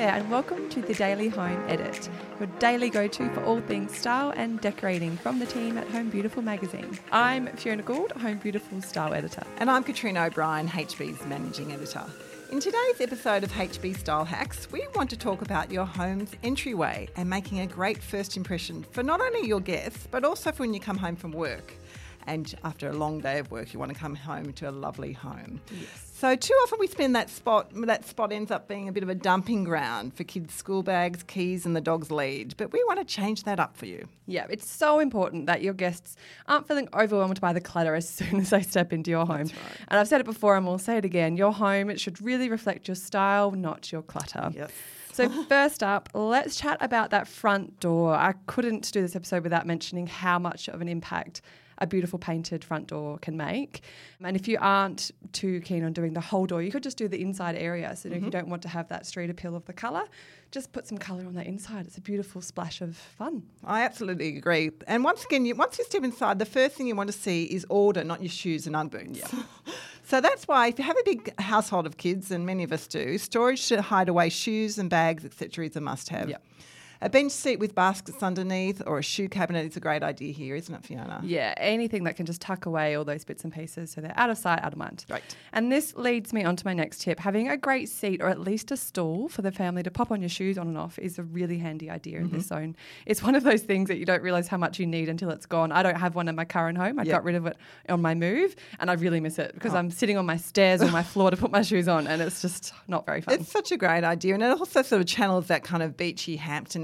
There, and welcome to the Daily Home Edit, your daily go to for all things style and decorating from the team at Home Beautiful magazine. I'm Fiona Gould, Home Beautiful style editor. And I'm Katrina O'Brien, HB's managing editor. In today's episode of HB Style Hacks, we want to talk about your home's entryway and making a great first impression for not only your guests, but also for when you come home from work. And after a long day of work, you want to come home to a lovely home. Yes. So too often we spend that spot. That spot ends up being a bit of a dumping ground for kids' school bags, keys, and the dog's lead. But we want to change that up for you. Yeah, it's so important that your guests aren't feeling overwhelmed by the clutter as soon as they step into your home. Right. And I've said it before, and we'll say it again. Your home it should really reflect your style, not your clutter. Yes. So, first up, let's chat about that front door. I couldn't do this episode without mentioning how much of an impact a beautiful painted front door can make. And if you aren't too keen on doing the whole door, you could just do the inside area. So, mm-hmm. if you don't want to have that street appeal of the colour, just put some colour on the inside. It's a beautiful splash of fun. I absolutely agree. And once again, you, once you step inside, the first thing you want to see is order, not your shoes and Ugg Yeah. So that's why if you have a big household of kids, and many of us do, storage to hide away shoes and bags, etc., is a must-have. Yep. A bench seat with baskets underneath or a shoe cabinet is a great idea here, isn't it, Fiona? Yeah, anything that can just tuck away all those bits and pieces so they're out of sight, out of mind. Right. And this leads me on to my next tip. Having a great seat or at least a stool for the family to pop on your shoes on and off is a really handy idea mm-hmm. in this zone. It's one of those things that you don't realise how much you need until it's gone. I don't have one in my current home. I yep. got rid of it on my move and I really miss it because oh. I'm sitting on my stairs or my floor to put my shoes on and it's just not very fun. It's such a great idea and it also sort of channels that kind of beachy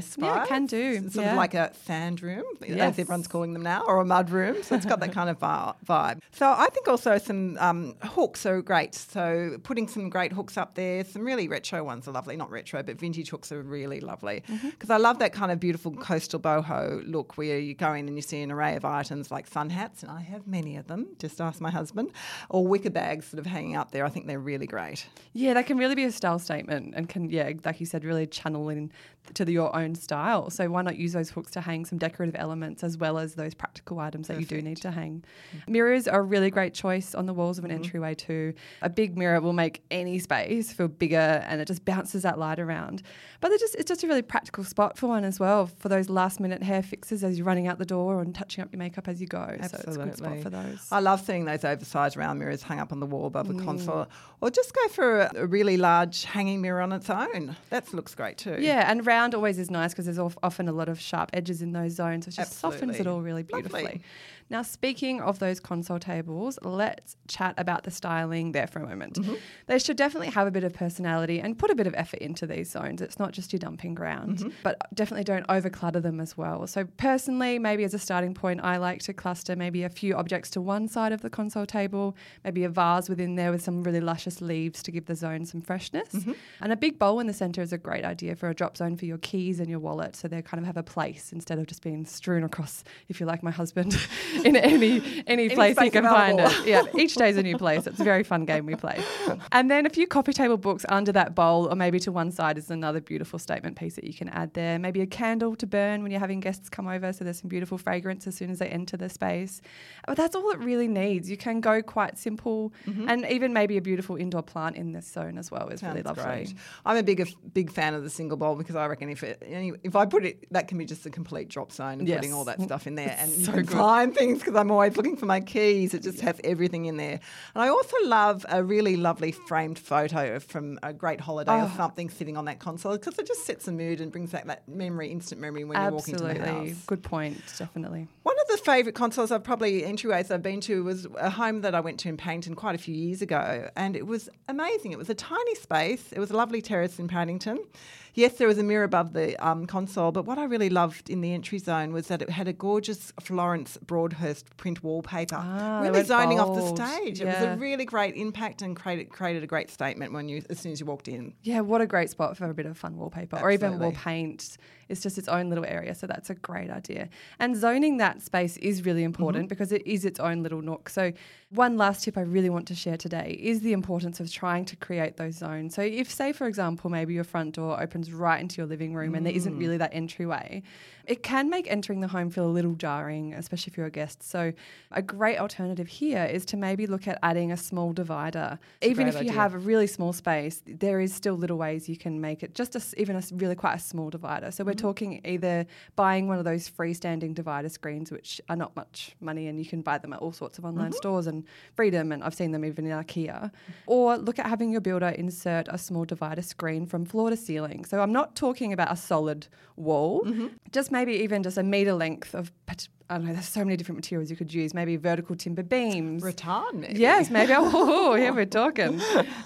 Hampton-esque Yeah, it can do. It's sort yeah. of like a sand room, yes. as everyone's calling them now, or a mud room. So it's got that kind of vibe. So I think also some um, hooks are great. So putting some great hooks up there, some really retro ones are lovely. Not retro, but vintage hooks are really lovely. Because mm-hmm. I love that kind of beautiful coastal boho look where you go in and you see an array of items like sun hats, and I have many of them, just ask my husband, or wicker bags sort of hanging up there. I think they're really great. Yeah, that can really be a style statement and can, yeah, like you said, really channel in to the, your own style. So why not use those hooks to hang some decorative elements as well as those practical items Perfect. that you do need to hang. Mm-hmm. Mirrors are a really great choice on the walls of an mm-hmm. entryway too. A big mirror will make any space feel bigger and it just bounces that light around. But just it's just a really practical spot for one as well for those last minute hair fixes as you're running out the door and touching up your makeup as you go. Absolutely. So it's a good spot for those. I love seeing those oversized round mirrors hung up on the wall above mm. the console or just go for a, a really large hanging mirror on its own. That looks great too. Yeah, and round always is nice because there's often a lot of sharp edges in those zones. which just softens it all really beautifully. Lovely. Now, speaking of those console tables, let's chat about the styling there for a moment. Mm-hmm. They should definitely have a bit of personality and put a bit of effort into these zones. It's not just your dumping ground, mm-hmm. but definitely don't overclutter them as well. So, personally, maybe as a starting point, I like to cluster maybe a few objects to one side of the console table, maybe a vase within there with some really luscious leaves to give the zone some freshness. Mm-hmm. And a big bowl in the centre is a great idea for a drop zone for your keys and your wallet so they kind of have a place instead of just being strewn across, if you like my husband, in any any, place you can find it. Yeah, each day's a new place. It's a very fun game we play. And then a few coffee table books under that bowl, or maybe to one side is another beautiful statement piece that you can add there. Maybe a candle to burn when you're having guests come over, so there's some beautiful fragrance as soon as they enter the space. But that's all it really needs. You can go quite simple, Mm-hmm. and even maybe a beautiful indoor plant in this zone as well is really lovely. great. I'm a big big fan of the single bowl because I reckon if it, any, if I put it, that can be just a complete drop zone and Yes. putting all that mm. stuff in there, and So you find things because I'm always looking for my keys. It just has everything in there, and I also love a really lovely framed photo from a great holiday or Oh. something sitting on that console because it just sets the mood and brings back that memory, instant memory when you're walking to the Absolutely. house. Good point, definitely. One of the favourite consoles I've probably entryways I've been to was a home that I went to in Paddington quite a few years ago, and it was amazing. It was a tiny space. It was a lovely terrace in Paddington. Yes, there was a mirror above the um, console, but what I really loved in the entry zone was that it had a gorgeous Florence Broadhurst print wallpaper, Ah, really zoning off the stage. It was a really great impact and created created a great statement when you as soon as you walked in. Yeah, what a great spot for a bit of fun wallpaper or even wall paint. It's just its own little area. So that's a great idea. And zoning that space is really mm-hmm. important because it is its own little nook. So, one last tip I really want to share today is the importance of trying to create those zones. So, if, say, for example, maybe your front door opens right into your living room and there isn't mm. really that entryway, it can make entering the home feel a little jarring, especially if you're a guest. So, a great alternative here is to maybe look at adding a small divider. Even great if you idea. have a really small space, there is still little ways you can make it just a even a really quite a small divider. So we're Mm. talking either buying one of those freestanding divider screens, which are not much money, and you can buy them at all sorts of online mm-hmm. stores and Freedom, and I've seen them even in IKEA. Or look at having your builder insert a small divider screen from floor to ceiling. So I'm not talking about a solid wall, mm-hmm. just maybe even just a meter length of. I don't know. There's so many different materials you could use. Maybe vertical timber beams. Rattan, maybe. Yes, maybe. Oh, yeah, we're talking.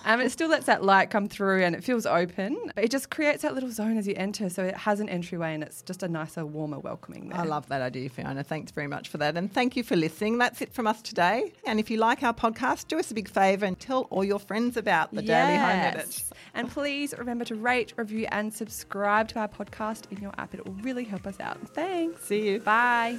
Um, it still lets that light come through and it feels open. But it just creates that little zone as you enter, so it has an entryway and it's just a nicer, warmer welcoming there. I love that idea, Fiona. Thanks very much for that. And thank you for listening. That's it from us today. And if you like our podcast, do us a big favour and tell all your friends about the Daily Home Edit. And please remember to rate, review, and subscribe to our podcast in your app. It will really help us out. Thanks. See you. Bye.